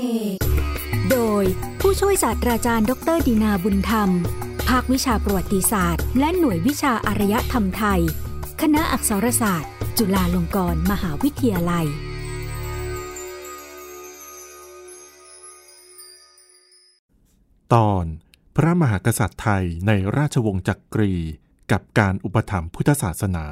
เอกโดยผู้ช่วยศาสตราจารย์ ดรดีนาบุญธรรม ภาควิชาประวัติศาสตร์ และหน่วยวิชาอารยธรรมไทย คณะอักษรศาสตร์ จุฬาลงกรณ์มหาวิทยาลัยตอนพระมหากษัตริย์ไทยในราชวงศ์จักรี กับการอุปถัมภ์พุทธศาสนา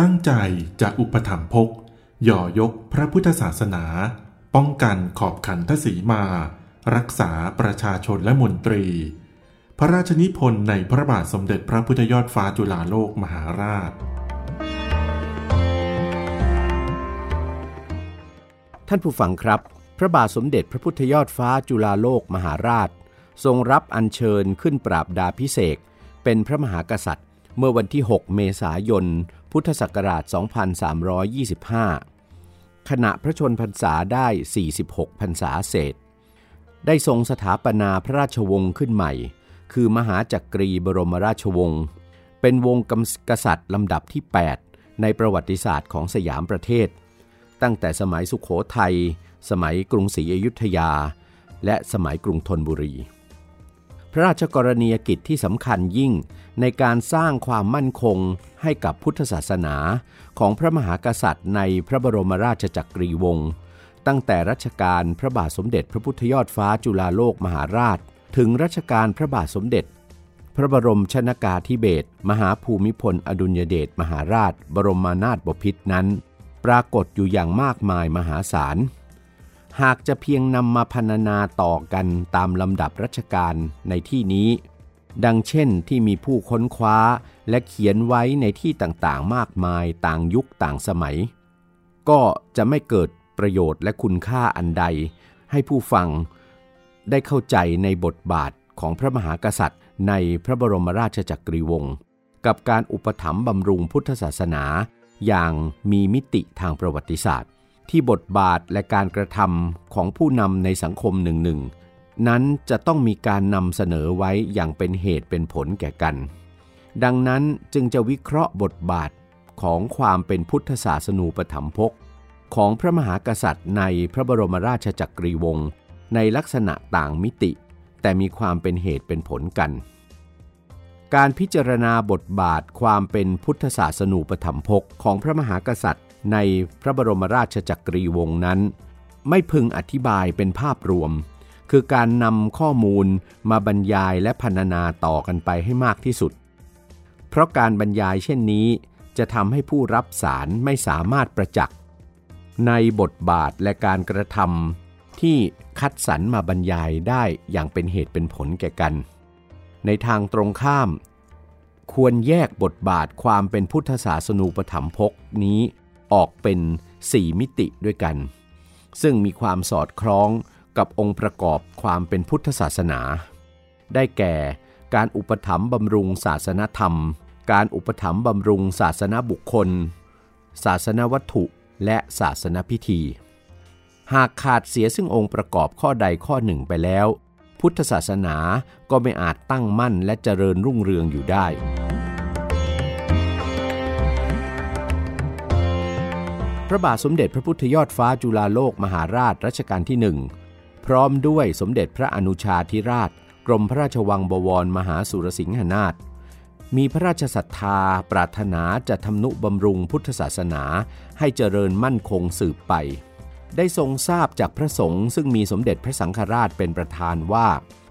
ตั้งใจจะอุปถัมภกย่อยกพระพุทธศาสนา ป้องกันขอบขันทศีมา รักษาประชาชนและมนตรี พระราชนิพนธ์ในพระบาทสมเด็จพระพุทธยอดฟ้าจุฬาโลกมหาราช ท่านผู้ฟังครับ พระบาทสมเด็จพระพุทธยอดฟ้าจุฬาโลกมหาราช ทรงรับอัญเชิญขึ้นปราบดาพิเศษเป็นพระมหากษัตริย์เมื่อวันที่ 6 เมษายน พุทธศักราช 2325 ขณะพระชนพรรษาได้ 46 พรรษาเศษ ได้ทรงสถาปนาพระราชวงศ์ขึ้นใหม่ คือมหาจักรีบรมราชวงศ์ เป็นวงกษัตริย์ลำดับที่ 8 ในประวัติศาสตร์ของสยามประเทศ ตั้งแต่สมัยสุขโขทัย สมัยกรุงศรีอยุธยา และสมัยกรุงธนบุรี พระราชกรณียกิจที่สำคัญยิ่ง ในการสร้างความมั่นคงให้กับพุทธศาสนาของพระมหากษัตริย์ในพระบรมราชจักรีวงศ์ตั้งแต่รัชกาลพระบาทสมเด็จพระพุทธยอดฟ้าจุฬาโลกมหาราช ถึงรัชกาลพระบาทสมเด็จ พระบรมชนากาธิเบศรมหาภูมิพล อดุลยเดชมหาราช บรมนาถบพิตรนั้น ปรากฏอยู่อย่างมากมายมหาศาล หากจะเพียงนำมาพรรณนาต่อกันตามลำดับรัชกาลในที่นี้ ดังเช่นที่มีผู้ค้นคว้าและเขียนไว้ในที่ต่างๆ มากมายต่างยุคต่างสมัย ก็จะไม่เกิดประโยชน์และคุณค่าอันใด ให้ผู้ฟังได้เข้าใจในบทบาทของพระมหากษัตริย์ ในพระบรมราชจักรีวงศ์กับการอุปถัมภ์บำรุงพุทธศาสนา อย่างมีมิติทางประวัติศาสตร์ ที่บทบาทและการกระทำของผู้นำในสังคมหนึ่งห นั้นจะต้องมีการนำเสนอไว้อย่างเป็นเหตุเป็นผลแก่กัน ดังนั้นจึงจะวิเคราะห์บทบาทของความเป็นพุทธศาสนูปถัมภกของพระมหากษัตริย์ในพระบรมราชจักรีวงศ์ในลักษณะต่างมิติ แต่มีความเป็นเหตุเป็นผลกัน การพิจารณาบทบาทความเป็นพุทธศาสนูปถัมภกของพระมหากษัตริย์ในพระบรมราชจักรีวงศ์นั้น ไม่พึงอธิบายเป็นภาพรวม คือการนำข้อมูลมาบรรยายและพรรณนาต่อกันไปให้มากที่สุด เพราะการบรรยายเช่นนี้ จะทำให้ผู้รับสารไม่สามารถประจักษ์ ในบทบาทและการกระทำที่คัดสรรมาบรรยายได้อย่างเป็นเหตุเป็นผลแก่กัน ในทางตรงข้าม ควรแยกบทบาทความเป็นพุทธศาสนูปถัมภกนี้ออกเป็น 4 มิติด้วยกัน ซึ่งมีความสอดคล้อง กับองค์ประกอบความเป็นพุทธศาสนา ได้แก่การอุปถัมภ์บำรุงศาสนธรรม การอุปถัมภ์บำรุงศาสนบุคคล ศาสนวัตถุ และศาสนพิธี หากขาดเสียซึ่งองค์ประกอบข้อใดข้อหนึ่งไปแล้ว พุทธศาสนาก็ไม่อาจตั้งมั่นและเจริญรุ่งเรืองอยู่ได้พระบาทสมเด็จพระพุทธยอดฟ้าจุฬาโลกมหาราชรัชกาลที่หนึ่ง พร้อมด้วยสมเด็จพระอนุชาธิราช กรมพระราชวังบวรมหาสุรสิงหนาถมีพระราชศรัทธาปรารถนาจะทำนุบำรุงพุทธศาสนาให้เจริญมั่นคงสืบไป ได้ทรงทราบจากพระสงฆ์ซึ่งมีสมเด็จพระสังฆราชเป็นประธานว่า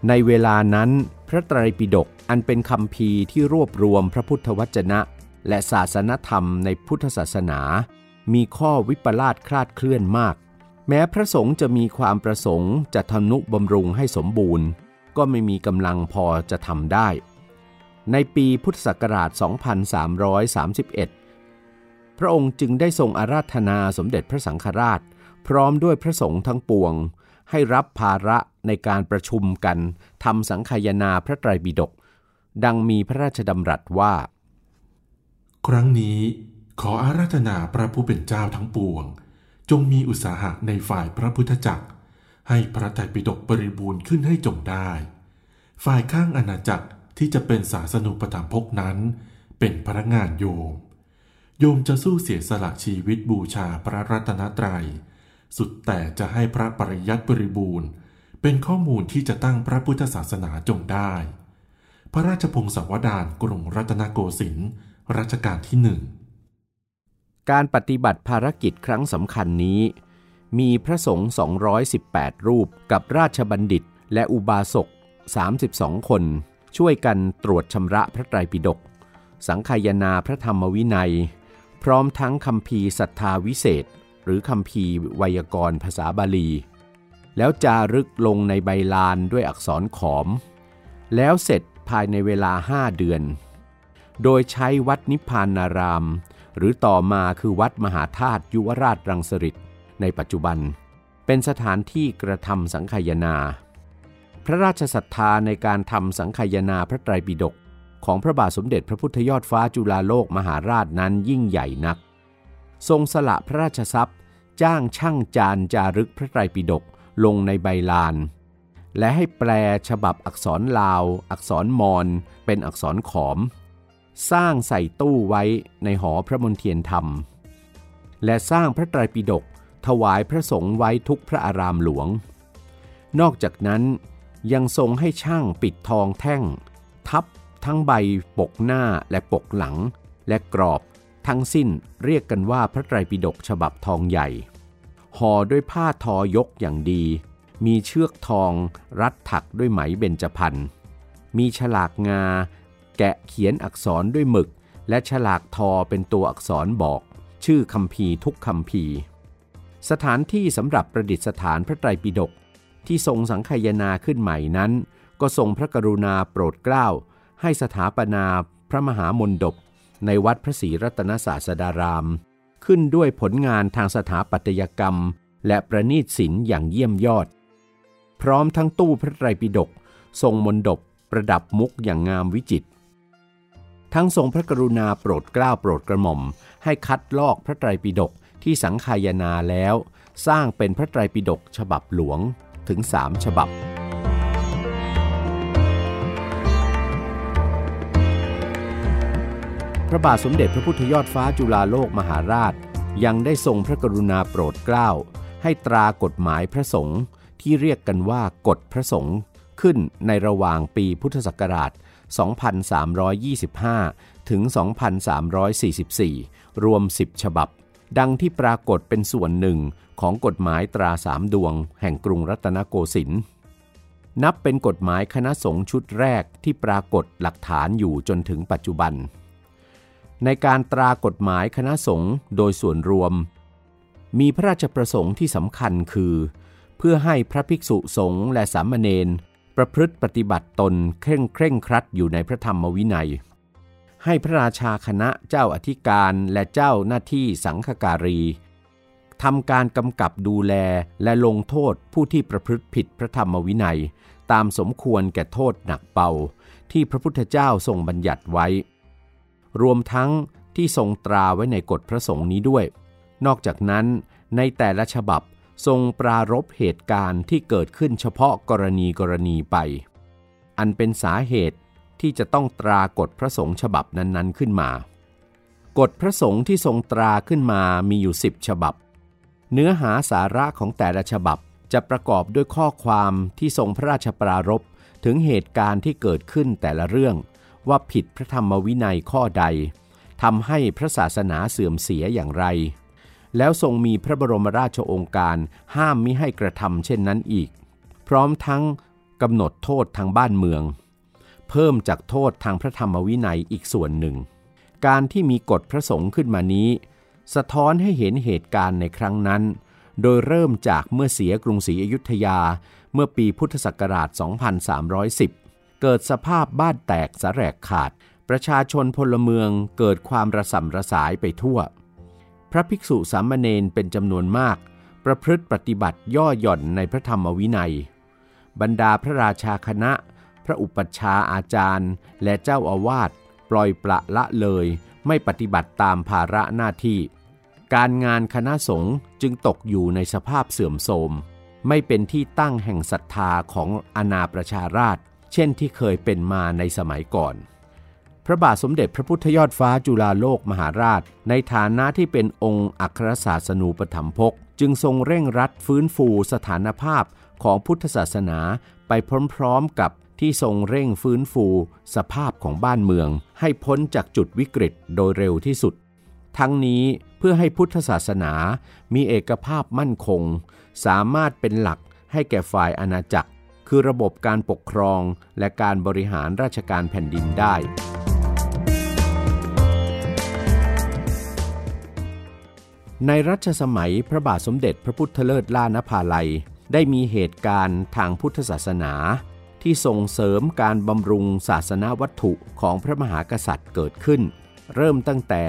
ในเวลานั้น พระไตรปิฎกอันเป็นคำพีที่รวบรวมพระพุทธวจนะ และศาสนธรรมในพุทธศาสนา มีข้อวิปลาสคลาดเคลื่อนมาก แม้พระสงฆ์จะมีความประสงค์จะทำนุบำรุงให้สมบูรณ์ ก็ไม่มีกำลังพอจะทำได้ ในปีพุทธศักราช 2331 พระองค์จึงได้ทรงอาราธนาสมเด็จพระสังฆราช พร้อมด้วยพระสงฆ์ทั้งปวง ให้รับภาระในการประชุมกันทำสังคายนาพระไตรปิฎกดังมีพระราชดำรัสว่า ครั้งนี้ขออาราธนาพระผู้เป็นเจ้าทั้งปวง จงมีอุตสาหะในฝ่ายพระพุทธจักร ให้พระไตรปิฎกบริบูรณ์ขึ้นให้จงได้ ฝ่ายข้างอาณาจักรที่จะเป็นศาสนุปถัมภกนั้น เป็นพระงานโยม โยมจะสู้เสียสละชีวิตบูชาพระรัตนตรยัย สุดแต่จะให้พระปริยัติบริบูรณ์ เป็นข้อมูลที่จะตั้งพระพุทธศาสนาจงได้ พระราชพงศาวดารกรุงรัตนโกสินทร์รัชกาลที่หนึ่ง การปฏิบัติภารกิจครั้งสำคัญนี้ มีพระสงฆ์ 218 รูปกับราชบัณฑิตและอุบาสก 32 คน ช่วยกันตรวจชำระพระไตรปิฎก สังคายนาพระธรรมวินัย พร้อมทั้งคำพีศรัทธาวิเศษ หรือคำพีไวยากรณ์ภาษาบาลี แล้วจารึกลงในใบลานด้วยอักษรขอม แล้วเสร็จภายในเวลาห้าเดือน โดยใช้วัดนิพพานนาราม หรือต่อมาคือวัดมหาธาตุยุวราชรังสฤษในปัจจุบัน เป็นสถานที่กระทำสังคายนา พระราชศรัทธาในการทำสังคายนาพระไตรปิฎกของพระบาทสมเด็จพระพุทธยอดฟ้าจุฬาโลกมหาราชนั้นยิ่งใหญ่นัก ทรงสละพระราชทรัพย์ จ้างช่างจานจารึกพระไตรปิฎกลงในใบลาน และให้แปลฉบับอักษรลาว อักษรมอญเป็นอักษรขอม สร้างใส่ตู้ไว้ในหอพระมนเทียนธรรม และสร้างพระไตรปิฎกถวายพระสงฆ์ไว้ทุกพระอารามหลวง นอกจากนั้นยังทรงให้ช่างปิดทองแท่ง ทับทั้งใบปกหน้าและปกหลัง และกรอบทั้งสิ้นเรียกกันว่าพระไตรปิฎกฉบับทองใหญ่ห่อด้วยผ้าทอยกอย่างดี มีเชือกทองรัดถักด้วยไหมเบญจพรรณมีฉลากงาะเขียนอักษรด้วยหมึก และฉลากทอเป็นตัวอักษรบอก ชื่อคำพีทุกคำพีสถานที่สำหรับประดิษฐานพระไตรปิฎกที่ทรงสังคายนาขึ้นใหม่นั้น ก็ทรงพระกรุณาโปรดเกล้า ให้สถาปนาพระมหามนดบในวัดพระศรีรัตนศาสดาราม ขึ้นด้วยผลงานทางสถาปัตยกรรม และประณีตศิลป์อย่างเยี่ยมยอด พร้อมทั้งตู้พระไตรปิฎกทรงมนดบประดับมุกอย่างงามวิจิตร ทั้งทรงพระกรุณาโปรดเกล้าโปรดกระหม่อม ให้คัดลอกพระไตรปิฎกที่สังคายนาแล้ว สร้างเป็นพระไตรปิฎกฉบับหลวงถึงสามฉบับ พระบาทสมเด็จพระพุทธยอดฟ้าจุฬาโลกมหาราช ยังได้ทรงพระกรุณาโปรดเกล้า ให้ตรากฎหมายพระสงฆ์ที่เรียกกันว่ากฎพระสงฆ์ขึ้นในระหว่างปีพุทธศักราช 2325 ถึง 2344 รวม 10 ฉบับ ดังที่ปรากฏเป็นส่วนหนึ่งของกฎหมายตราสามดวง แห่งกรุงรัตนโกสินทร์นับเป็นกฎหมายคณะสงฆ์ชุดแรกที่ปรากฏหลักฐานอยู่จนถึงปัจจุบัน ในการตรากฎหมายคณะสงฆ์โดยส่วนรวม มีพระราชประสงค์ที่สำคัญคือ เพื่อให้พระภิกษุสงฆ์และสามเณร ประพฤติปฏิบัติตนเคร่งเคร่งครัดอยู่ในพระธรรมวินัย ให้พระราชาคณะเจ้าอธิการและเจ้าหน้าที่สังฆการีทำการกำกับดูแลและลงโทษผู้ที่ประพฤติผิดพระธรรมวินัย ตามสมควรแก่โทษหนักเบาที่พระพุทธเจ้าทรงบัญญัติไว้ รวมทั้งที่ทรงตราไว้ในกฎพระสงฆ์นี้ด้วย นอกจากนั้นในแต่ละฉบับ ทรงปรารบเหตุการณ์ที่เกิดขึ้นเฉพาะกรณีกรณีไป อันเป็นสาเหตุที่จะต้องตรากฎพระสงฆ์ฉบับนั้นๆขึ้นมา กฎพระสงฆ์ที่ทรงตราขึ้นมามีอยู่สิบฉบับ เนื้อหาสาระของแต่ละฉบับจะประกอบด้วยข้อความที่ทรงพระราชปรารภถึงเหตุการณ์ที่เกิดขึ้นแต่ละเรื่อง ว่าผิดพระธรรมวินัยข้อใดทำให้พระศาสนาเสื่อมเสียอย่างไร แล้วทรงมีพระบรมราชโองการห้ามมิให้กระทำเช่นนั้นอีก พร้อมทั้งกำหนดโทษทางบ้านเมือง เพิ่มจากโทษทางพระธรรมวินัยอีกส่วนหนึ่ง การที่มีกฎพระสงฆ์ขึ้นมานี้ สะท้อนให้เห็นเหตุการณ์ในครั้งนั้น โดยเริ่มจากเมื่อเสียกรุงศรีอยุธยา เมื่อปีพุทธศักราช 2310 เกิดสภาพบ้านแตกสะแรกขาด ประชาชนพลเมืองเกิดความระสำระสายไปทั่ว พระภิกษุสามเณรเป็นจำนวนมาก ประพฤติปฏิบัติย่อหย่อนในพระธรรมวินัย บรรดาพระราชาคณะ พระอุปัชฌาย์อาจารย์ และเจ้าอาวาสปล่อยปละละเลย ไม่ปฏิบัติตามภาระหน้าที่ การงานคณะสงฆ์จึงตกอยู่ในสภาพเสื่อมโทรม ไม่เป็นที่ตั้งแห่งศรัทธาของอาณาประชาราชเช่นที่เคยเป็นมาในสมัยก่อน พระบาทสมเด็จพระพุทธยอดฟ้าจุฬาโลกมหาราช ในฐานะที่เป็นองค์อัครศาสนูปถัมภกจึงทรงเร่งรัดฟื้นฟูสถานภาพของพุทธศาสนาไปพร้อมๆกับที่ทรงเร่งฟื้นฟู สภาพของบ้านเมือง ให้พ้นจากจุดวิกฤตโดยเร็วที่สุด ทั้งนี้เพื่อให้พุทธศาสนามีเอกภาพมั่นคง สามารถเป็นหลักให้แก่ฝ่ายอาณาจักร คือระบบการปกครองและการบริหารราชการแผ่นดินได้ ในรัชสมัยพระบาทสมเด็จพระพุทธเลิศล่านภาลัย ได้มีเหตุการณ์ทางพุทธศาสนา ที่ส่งเสริมการบำรุงศาสนาวัตถุของพระมหากษัตริย์เกิดขึ้น เริ่มตั้งแต่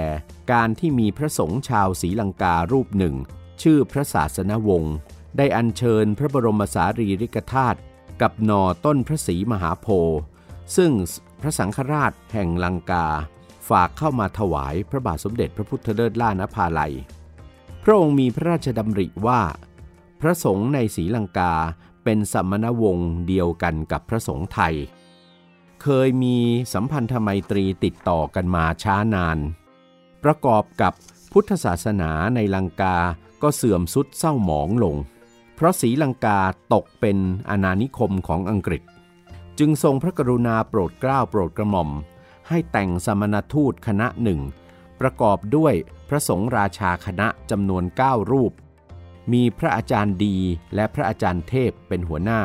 การที่มีพระสงฆ์ชาวศรีลังการูปหนึ่ง ชื่อพระศาสนวงศ์ได้อัญเชิญพระบรมสารีริกธาตุกับหน่อต้นพระศรีมหาโพธิ์ซึ่งพระสังฆราชแห่งลังกา ฝากเข้ามาถวายพระบาทสมเด็จพระพุทธเลิศล่านภาลัย พระองค์มีพระราชดำริว่า พระสงฆ์ในศรีลังกาเป็นสัมมนวงศ์เดียวกันกับพระสงฆ์ไทย เคยมีสัมพันธไมตรีติดต่อกันมาช้านาน ประกอบกับพุทธศาสนาในลังกาก็เสื่อมสุดเศร้าหมองลง เพราะศรีลังกาตกเป็นอาณานิคมของอังกฤษ จึงทรงพระกรุณาโปรดเกล้าโปรดกระหม่อม ให้แต่งสมณทูตคณะหนึ่ง ประกอบด้วยพระสงฆ์ราชาคณะจำนวน 9 รูป มีพระอาจารย์ดีและพระอาจารย์เทพเป็นหัวหน้า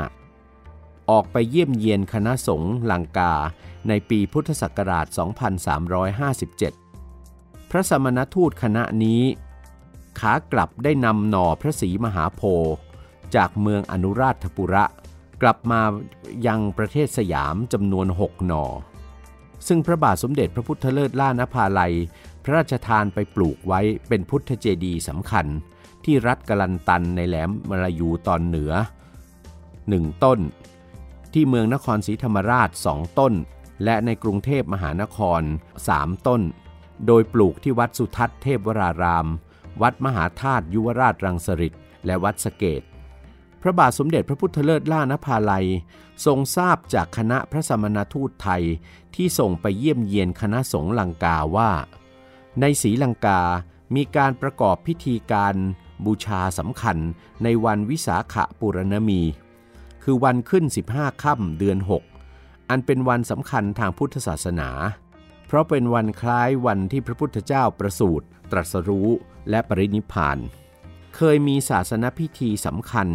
ออกไปเยี่ยมเยียนคณะสงฆ์ลังกาในปีพุทธศักราช 2357 พระสมณทูตคณะนี้ ขากลับได้นำหน่อพระศรีมหาโพธิ์จากเมืองอนุราชปุระ กลับมายังประเทศสยามจำนวนหกหน่อซึ่งพระบาทสมเด็จพระพุทธเลิศล่านภาลัย พระราชทานไปปลูกไว้เป็นพุทธเจดีย์สำคัญ ที่รัฐกลันตันในแหลมมลายูตอนเหนือหนึ่งต้น ที่เมืองนครศรีธรรมราชสองต้น และในกรุงเทพมหานครสามต้น โดยปลูกที่วัดสุทัศน์เทพวราราม วัดมหาธาตุยุวราชรังสฤษและวัดสเกตพระบาทสมเด็จพระพุทธเลิศล่านภาลัย ทรงทราบจากคณะพระสมณทูตไทยที่ส่งไปเยี่ยมเยียนคณะสงฆ์ลังกาว่า ในศรีลังกา มีการประกอบพิธีการบูชาสำคัญในวันวิสาขปุรณมี คือวันขึ้น 15 ค่ำเดือน 6 อันเป็นวันสำคัญทางพุทธศาสนา เพราะเป็นวันคล้ายวันที่พระพุทธเจ้าประสูติตรัสรู้และปรินิพาน เคยมีศาสนพิธีสำคัญ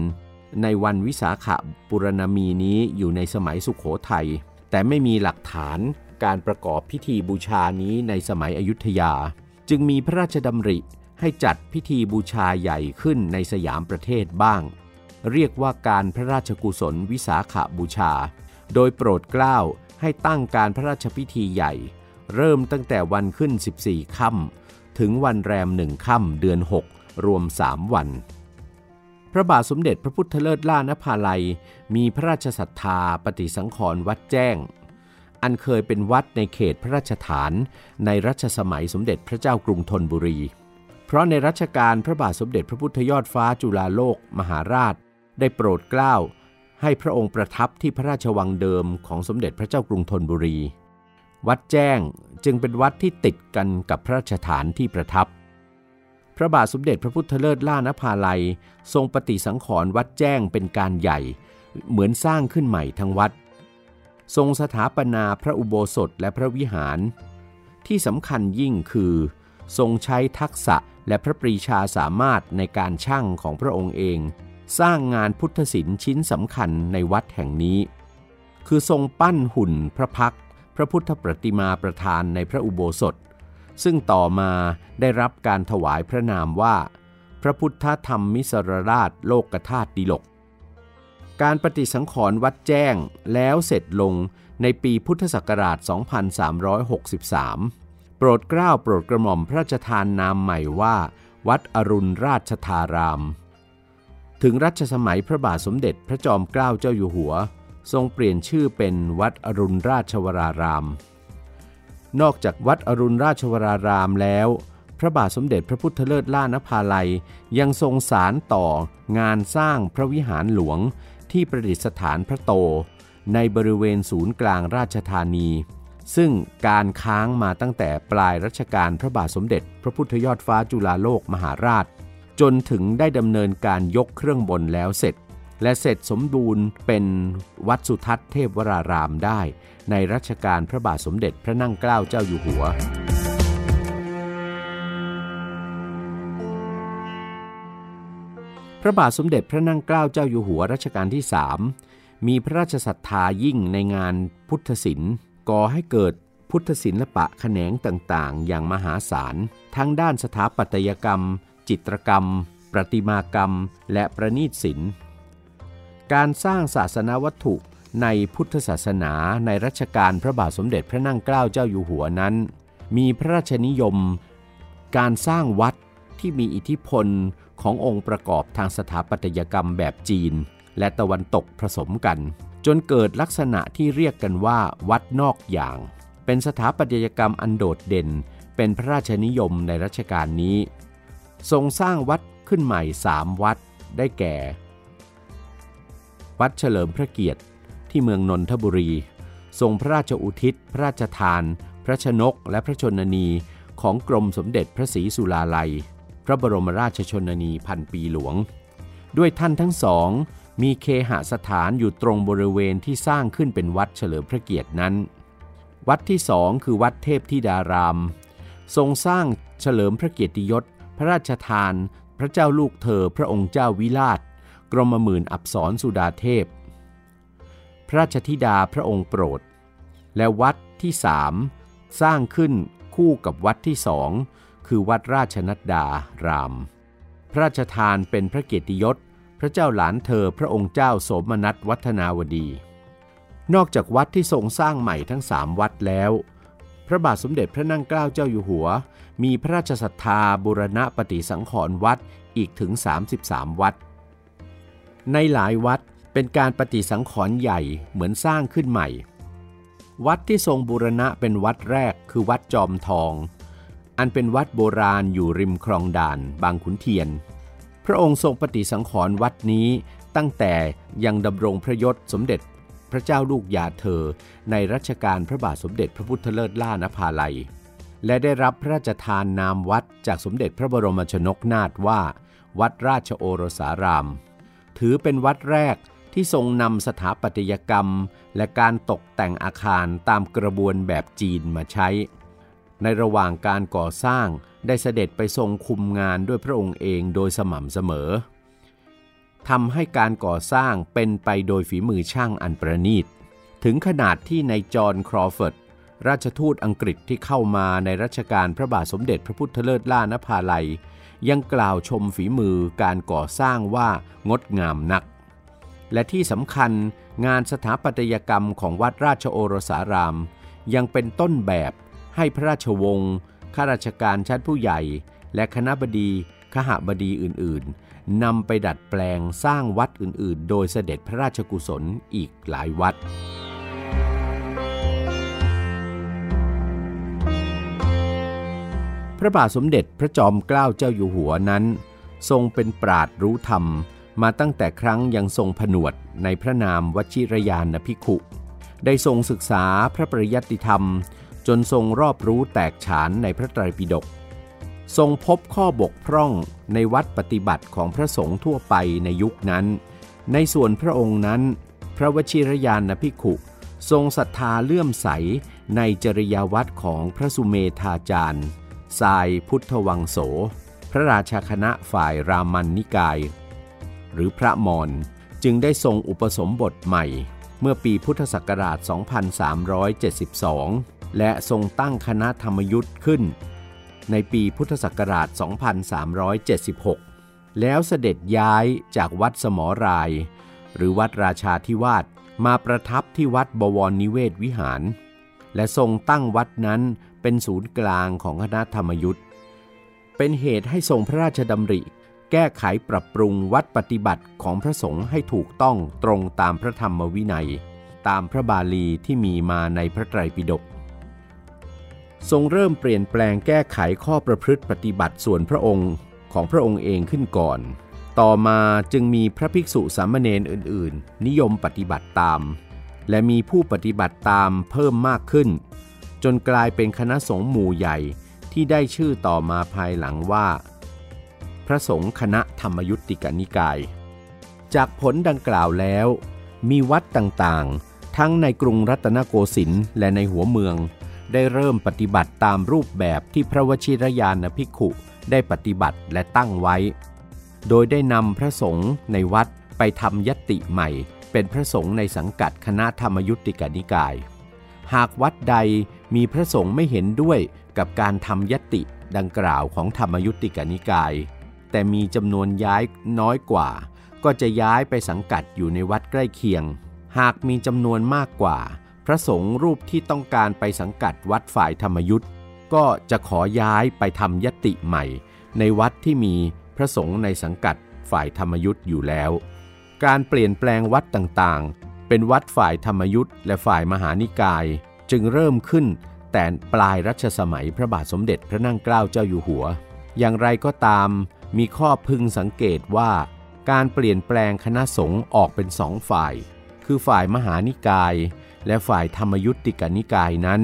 ในวันวิสาขปุรณมีนี้อยู่ในสมัยสุขโขทัยแต่ไม่มีหลักฐาน การประกอบพิธีบูชานี้ในสมัยอยุธยา จึงมีพระราชดำริให้จัดพิธีบูชาใหญ่ขึ้นในสยามประเทศบ้าง เรียกว่าการพระราชกุศลวิสาขบูชา โดยโปรดเกล้าให้ตั้งการพระราชพิธีใหญ่ เริ่มตั้งแต่วันขึ้น 14 ค่ำถึงวันแรมหนึ่งค่ำเดือน 6 รวม 3 วัน พระบาทสมเด็จพระพุทธเลิศล่านภาลัย มีพระราชศรัทธาปฏิสังขรณ์วัดแจ้ง อันเคยเป็นวัดในเขตพระราชฐาน ในรัชสมัยสมเด็จพระเจ้ากรุงธนบุรี เพราะในรัชกาลพระบาทสมเด็จพระพุทธยอดฟ้าจุฬาโลกมหาราช ได้โปรดเกล้า ให้พระองค์ประทับที่พระราชวังเดิมของสมเด็จพระเจ้ากรุงธนบุรี วัดแจ้งจึงเป็นวัดที่ติดกันกับพระราชฐานที่ประทับ พระบาทสมเด็จพระพุทธเลิศล่านภาลัย ทรงปฏิสังขรณ์วัดแจ้งเป็นการใหญ่ เหมือนสร้างขึ้นใหม่ทั้งวัด ทรงสถาปนาพระอุโบสถและพระวิหาร ที่สำคัญยิ่งคือ ทรงใช้ทักษะและพระปรีชาสามารถในการช่างของพระองค์เอง สร้างงานพุทธศิลป์ชิ้นสำคัญในวัดแห่งนี้ คือทรงปั้นหุ่นพระพักพระพุทธประติมาประธานในพระอุโบสถ ซึ่งต่อมาได้รับการถวายพระนามว่า พระพุทธธรรมมิสรราชโลกธาตุดิลก การปฏิสังขรณ์วัดแจ้งแล้วเสร็จลงในปีพุทธศักราช 2363 โปรดเกล้าโปรดกระหม่อมพระราชทานนามใหม่ว่า วัดอรุณราชธาราม ถึงรัชสมัยพระบาทสมเด็จพระจอมเกล้าเจ้าอยู่หัว ทรงเปลี่ยนชื่อเป็นวัดอรุณราชวราราม นอกจากวัดอรุณราชวรารามแล้วพระบาทสมเด็จพระพุทธเลิศล่านภาลัย ยังทรงสารต่องานสร้างพระวิหารหลวง ที่ประดิษฐานพระโต ในบริเวณศูนย์กลางราชธานี ซึ่งการค้างมาตั้งแต่ปลายรัชกาลพระบาทสมเด็จ พระพุทธยอดฟ้าจุฬาโลกมหาราช จนถึงได้ดำเนินการยกเครื่องบนแล้วเสร็จ และเสร็จสมบูรณ์เป็นวัดสุทัศน์เทพวรารามได้ ในรัชกาลพระบาทสมเด็จพระนั่งเกล้าเจ้าอยู่หัว ระบาทสมเด็จพระนั่งเกล้าเจ้าอยู่หัวรัชกาลที่สามมีพระราชศรัทธายิ่งในงานพุทธศิลป์ก่อให้เกิดพุทธศิลปะแขนงต่างๆ อย่างมหาศาล ทั้งด้านสถาปัตยกรรม จิตรกรรม ประติมากรรม และประณีตศิลป์ การสร้างศาสนวัตถุในพุทธศาสนาในรัชกาลพระบาทสมเด็จพระนั่งเกล้าเจ้าอยู่หัวนั้น มีพระราชนิยม การสร้างวัด ที่มีอิทธิพลขององค์ประกอบทางสถาปัตยกรรมแบบจีน และตะวันตกผสมกัน จนเกิดลักษณะที่เรียกกันว่า วัดนอกอย่าง เป็นสถาปัตยกรรมอันโดดเด่น เป็นพระราชนิยมในรัชกาลนี้ ทรงสร้างวัดขึ้นใหม่สามวัดได้แก่ วัดเฉลิมพระเกียรติที่เมืองนนทบุรี ทรงพระราชอุทิศ พระราชทาน พระชนกและพระชนนีของกรมสมเด็จพระศรีสุราลัย พระบรมราชชนนีพันปีหลวง ด้วยท่านทั้งสอง มีเคหสถานอยู่ตรงบริเวณที่สร้างขึ้นเป็นวัดเฉลิมพระเกียรตินั้น วัดที่สองคือวัดเทพธิดาราม ทรงสร้างเฉลิมพระเกียรติยศ พระราชทาน พระเจ้าลูกเธอพระองค์เจ้าวิราช กรมหมื่นอับสรสุดาเทพ พระราชธิดาพระองค์โปรด และวัดที่สามสร้างขึ้นคู่กับวัดที่สอง คือวัดราชนัดดาราม พระราชทานเป็นพระเกียรติยศ พระเจ้าหลานเธอพระองค์เจ้าโสมนัสวัฒนาวดี นอกจากวัดที่ทรงสร้างใหม่ทั้งสามวัดแล้ว พระบาทสมเด็จพระนั่งเกล้าเจ้าอยู่หัว มีพระราชศรัทธาบุรณะปฏิสังขรณ์วัดอีกถึง 33 วัด ในหลายวัดเป็นการปฏิสังขรณ์ใหญ่เหมือนสร้างขึ้นใหม่ วัดที่ทรงบูรณะเป็นวัดแรกคือวัดจอมทอง อันเป็นวัดโบราณอยู่ริมคลองด่านบางขุนเทียน พระองค์ทรงปฏิสังขรณ์วัดนี้ตั้งแต่ยังดำรงพระยศสมเด็จพระเจ้าลูกยาเธอ ในรัชกาลพระบาทสมเด็จพระพุทธเลิศล่านภาลัย และได้รับพระราชทานนามวัดจากสมเด็จพระบรมชนกนาถว่า วัดราชโอรสาราม ถือเป็นวัดแรกที่ทรงนำสถาปัตยกรรม และการตกแต่งอาคารตามกระบวนแบบจีนมาใช้ ในระหว่างการก่อสร้างได้เสด็จไปทรงคุมงานด้วยพระองค์เองโดยสม่ำเสมอทำให้การก่อสร้างเป็นไปโดยฝีมือช่างอันประณีต ถึงขนาดที่ในจอห์นครอฟอร์ดราชทูตอังกฤษที่เข้ามาในรัชกาลพระบาทสมเด็จพระพุทธเลิศล่านภาลัย ยังกล่าวชมฝีมือการก่อสร้างว่างดงามนัก และที่สำคัญงานสถาปัตยกรรมของวัดราชโอรสาราม ยังเป็นต้นแบบ ให้พระราชวงศ์ข้าราชการชั้นผู้ใหญ่ และคณะบดีขหบดีอื่นๆนำไปดัดแปลงสร้างวัดอื่นๆ โดยเสด็จพระราชกุศลอีกหลายวัดพระบาทสมเด็จพระจอมเกล้าเจ้าอยู่หัวนั้น ทรงเป็นปราดรู้ธรรม มาตั้งแต่ครั้งยังทรงผนวดในพระนามวชิรยานภิกขุ ได้ทรงศึกษาพระปริยัติธรรม จนทรงรอบรู้แตกฉานในพระไตรปิฎกทรงพบข้อบกพร่องในวัดปฏิบัติของพระสงฆ์ทั่วไปในยุคนั้น ในส่วนพระองค์นั้น พระวชิรยานภิกขุ ทรงศรัทธาเลื่อมใสในจริยวัดของพระสุเมธาจารย์สายพุทธวังโส พระราชาคณะฝ่ายรามันนิกาย หรือพระมอนจึงได้ทรงอุปสมบทใหม่ เมื่อปีพุทธศักราช 2372 และทรงตั้งคณะธรรมยุทธ์ขึ้น ในปีพุทธศักราช 2376 แล้วเสด็จย้ายจากวัดสมอราย หรือวัดราชาธิวาสมาประทับที่วัดบวรนิเวศวิหาร และทรงตั้งวัดนั้นเป็นศูนย์กลางของคณะธรรมยุทธ์เป็นเหตุให้ทรงพระราชดำริแก้ไขปรับปรุงวัดปฏิบัติของพระสงฆ์ให้ถูกต้องตรงตามพระธรรมวินัย ตามพระบาลีที่มีมาในพระไตรปิฎก ทรงเริ่มเปลี่ยนแปลงแก้ไขข้อประพฤติปฏิบัติส่วนพระองค์ของพระองค์เองขึ้นก่อน ต่อมาจึงมีพระภิกษุสามเณรอื่น ๆ นิยมปฏิบัติตาม และมีผู้ปฏิบัติตามเพิ่มมากขึ้น จนกลายเป็นคณะสงฆ์หมู่ใหญ่ที่ได้ชื่อต่อมาภายหลังว่า พระสงฆ์คณะธรรมยุติกนิกาย จากผลดังกล่าวแล้ว มีวัดต่างๆ ทั้งในกรุงรัตนโกสินทร์และในหัวเมือง ได้เริ่มปฏิบัติตามรูปแบบที่พระวชิรยานภิกขุได้ปฏิบัติและตั้งไว้ โดยได้นำพระสงฆ์ในวัดไปทำยติใหม่ เป็นพระสงฆ์ในสังกัดคณะธรรมยุติกนิกาย หากวัดใดมีพระสงฆ์ไม่เห็นด้วยกับการทำยติดังกล่าวของธรรมยุติกนิกาย แต่มีจำนวนย้ายน้อยกว่า ก็จะย้ายไปสังกัดอยู่ในวัดใกล้เคียง หากมีจำนวนมากกว่า พระสงฆ์รูปที่ต้องการไปสังกัดวัดฝ่ายธรรมยุทธ์ก็จะขอย้ายไปทำยติใหม่ ในวัดที่มีพระสงฆ์ในสังกัดฝ่ายธรรมยุทธ์อยู่แล้ว การเปลี่ยนแปลงวัดต่างๆ เป็นวัดฝ่ายธรรมยุทธ์และฝ่ายมหานิกาย จึงเริ่มขึ้นแต่ปลายรัชสมัยพระบาทสมเด็จพระนั่งเกล้าเจ้าอยู่หัว อย่างไรก็ตามมีข้อพึงสังเกตว่า การเปลี่ยนแปลงคณะสงฆ์ออกเป็นสองฝ่าย คือฝ่ายมหานิกาย และฝ่ายธรรมยุติกนิกายนั้น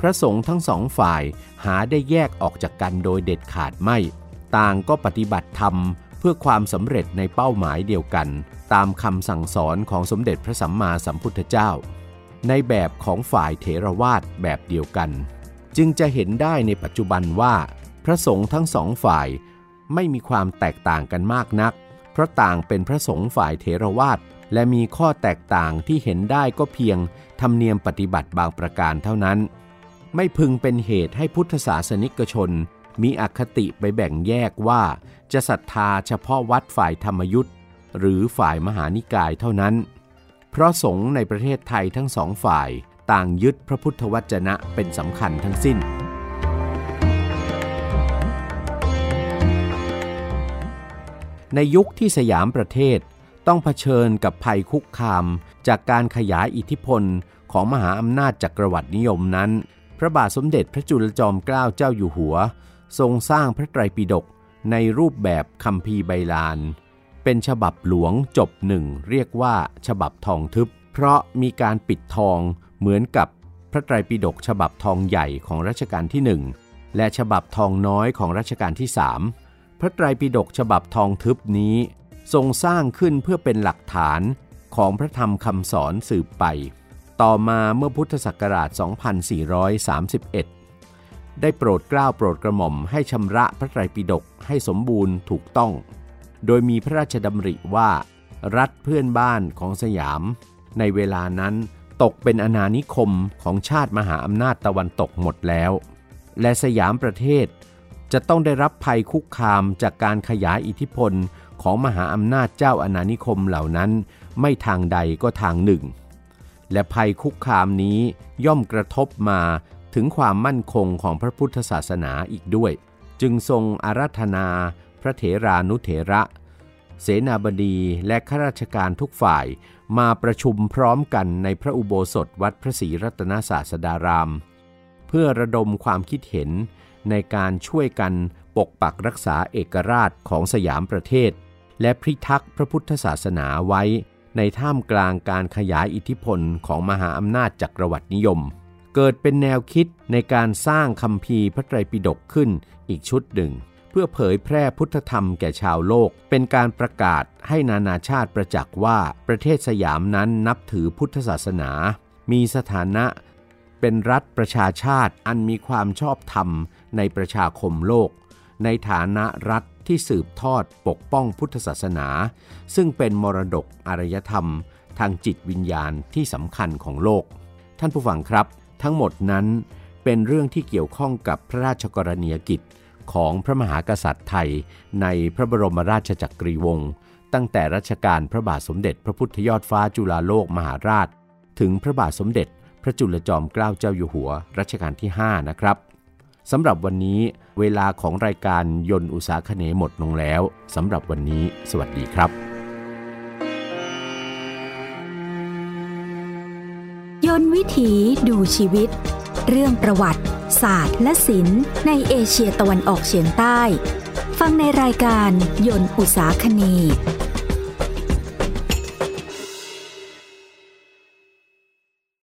พระสงฆ์ทั้งสองฝ่ายหาได้แยกออกจากกันโดยเด็ดขาดไม่ ต่างก็ปฏิบัติธรรมเพื่อความสำเร็จในเป้าหมายเดียวกัน ตามคำสั่งสอนของสมเด็จพระสัมมาสัมพุทธเจ้า ในแบบของฝ่ายเถรวาทแบบเดียวกัน จึงจะเห็นได้ในปัจจุบันว่า พระสงฆ์ทั้งสองฝ่ายไม่มีความแตกต่างกันมากนัก เพราะต่างเป็นพระสงฆ์ฝ่ายเถรวาทและมีข้อแตกต่างที่เห็นได้ก็เพียง ธรรมเนียมปฏิบัติบางประการเท่านั้น ไม่พึงเป็นเหตุให้พุทธศาสนิกชน มีอคติไปแบ่งแยกว่า จะศรัทธาเฉพาะวัดฝ่ายธรรมยุทธ์หรือฝ่ายมหานิกายเท่านั้น เพราะสงฆ์ในประเทศไทยทั้งสองฝ่ายต่างยึดพระพุทธวจนะเป็นสำคัญทั้งสิ้น ในยุคที่สยามประเทศ ต้องเผชิญกับภัยคุกคาม จากการขยายอิทธิพลของมหาอำนาจจักรวรรดินิยมนั้น พระบาทสมเด็จพระจุลจอมเกล้าเจ้าอยู่หัว ทรงสร้างพระไตรปิฎกในรูปแบบคัมภีร์ใบลาน เป็นฉบับหลวงจบหนึ่งเรียกว่าฉบับทองทึบ เพราะมีการปิดทองเหมือนกับพระไตรปิฎกฉบับทองใหญ่ของรัชกาลที่หนึ่งและฉบับทองน้อยของรัชกาลที่สามพระไตรปิฎกฉบับทองทึบนี้ ทรงสร้างขึ้นเพื่อเป็นหลักฐานของพระธรรมคำสอนสืบไป ต่อมาเมื่อพุทธศักราช 2431 ได้โปรดเกล้าโปรดกระหม่อมให้ชำระพระไตรปิฎกให้สมบูรณ์ถูกต้อง โดยมีพระราชดำริว่า รัฐเพื่อนบ้านของสยาม ในเวลานั้นตกเป็นอาณานิคมของชาติมหาอำนาจตะวันตกหมดแล้ว และสยามประเทศจะต้องได้รับภัยคุกคามจากการขยายอิทธิพล ของมหาอำนาจเจ้าอาณานิคมเหล่านั้น ไม่ทางใดก็ทางหนึ่ง และภัยคุกคามนี้ย่อมกระทบมาถึงความมั่นคงของพระพุทธศาสนาอีกด้วย จึงทรงอารัธนา พระเถรานุเถระ เสนาบดีและข้าราชการทุกฝ่ายมาประชุมพร้อมกันในพระอุโบสถวัดพระศรีรัตนศาสดาราม เพื่อระดมความคิดเห็นในการช่วยกันปกปักรักษาเอกราชของสยามประเทศ และพิทักษ์พระพุทธศาสนาไว้ในท่ามกลางการขยายอิทธิพลของมหาอำนาจจักรวรรดินิยม เกิดเป็นแนวคิดในการสร้างคำพีพระไตรปิฎกขึ้นอีกชุดหนึ่ง เพื่อเผยแพร่พุทธธรรมแก่ชาวโลก เป็นการประกาศให้นานาชาติประจักษ์ว่าประเทศสยามนั้นนับถือพุทธศาสนา มีสถานะเป็นรัฐประชาชาติอันมีความชอบธรรมในประชาคมโลก ในฐานะรัฐ ที่สืบทอดปกป้องพุทธศาสนา ซึ่งเป็นมรดกอารยธรรม ทางจิตวิญญาณที่สำคัญของโลก ท่านผู้ฟังครับ ทั้งหมดนั้นเป็นเรื่องที่เกี่ยวข้องกับพระราชกรณียกิจของพระมหากษัตริย์ไทย ในพระบรมราชจักรีวงศ์ตั้งแต่รัชกาลพระบาทสมเด็จพระพุทธยอดฟ้าจุฬาโลกมหาราช ถึงพระบาทสมเด็จ พระจุลจอมเกล้าเจ้าอยู่หัวรัชกาลที่ 5 นะครับสำหรับวันนี้ เวลาของรายการยนต์อุตสาคเนหมดลงแล้วสำหรับวันนี้ สวัสดีครับ ยนต์วิถีดูชีวิต เรื่องประวัติ ศาสตร์ และศิลป์ในเอเชียตะวันออกเฉียงใต้ ฟังในรายการยนต์อุตสาคเน